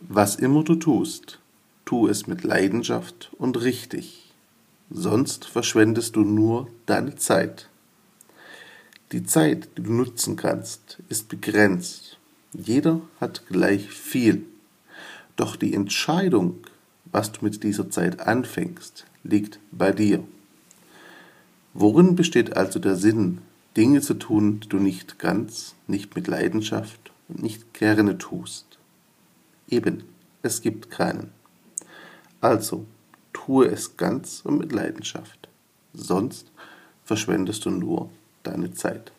Was immer du tust, tu es mit Leidenschaft und richtig, sonst verschwendest du nur deine Zeit. Die Zeit, die du nutzen kannst, ist begrenzt. Jeder hat gleich viel. Doch die Entscheidung, was du mit dieser Zeit anfängst, liegt bei dir. Worin besteht also der Sinn, Dinge zu tun, die du nicht ganz, nicht mit Leidenschaft und nicht gerne tust? Eben, es gibt keinen. Also, tue es ganz und mit Leidenschaft. Sonst verschwendest du nur deine Zeit.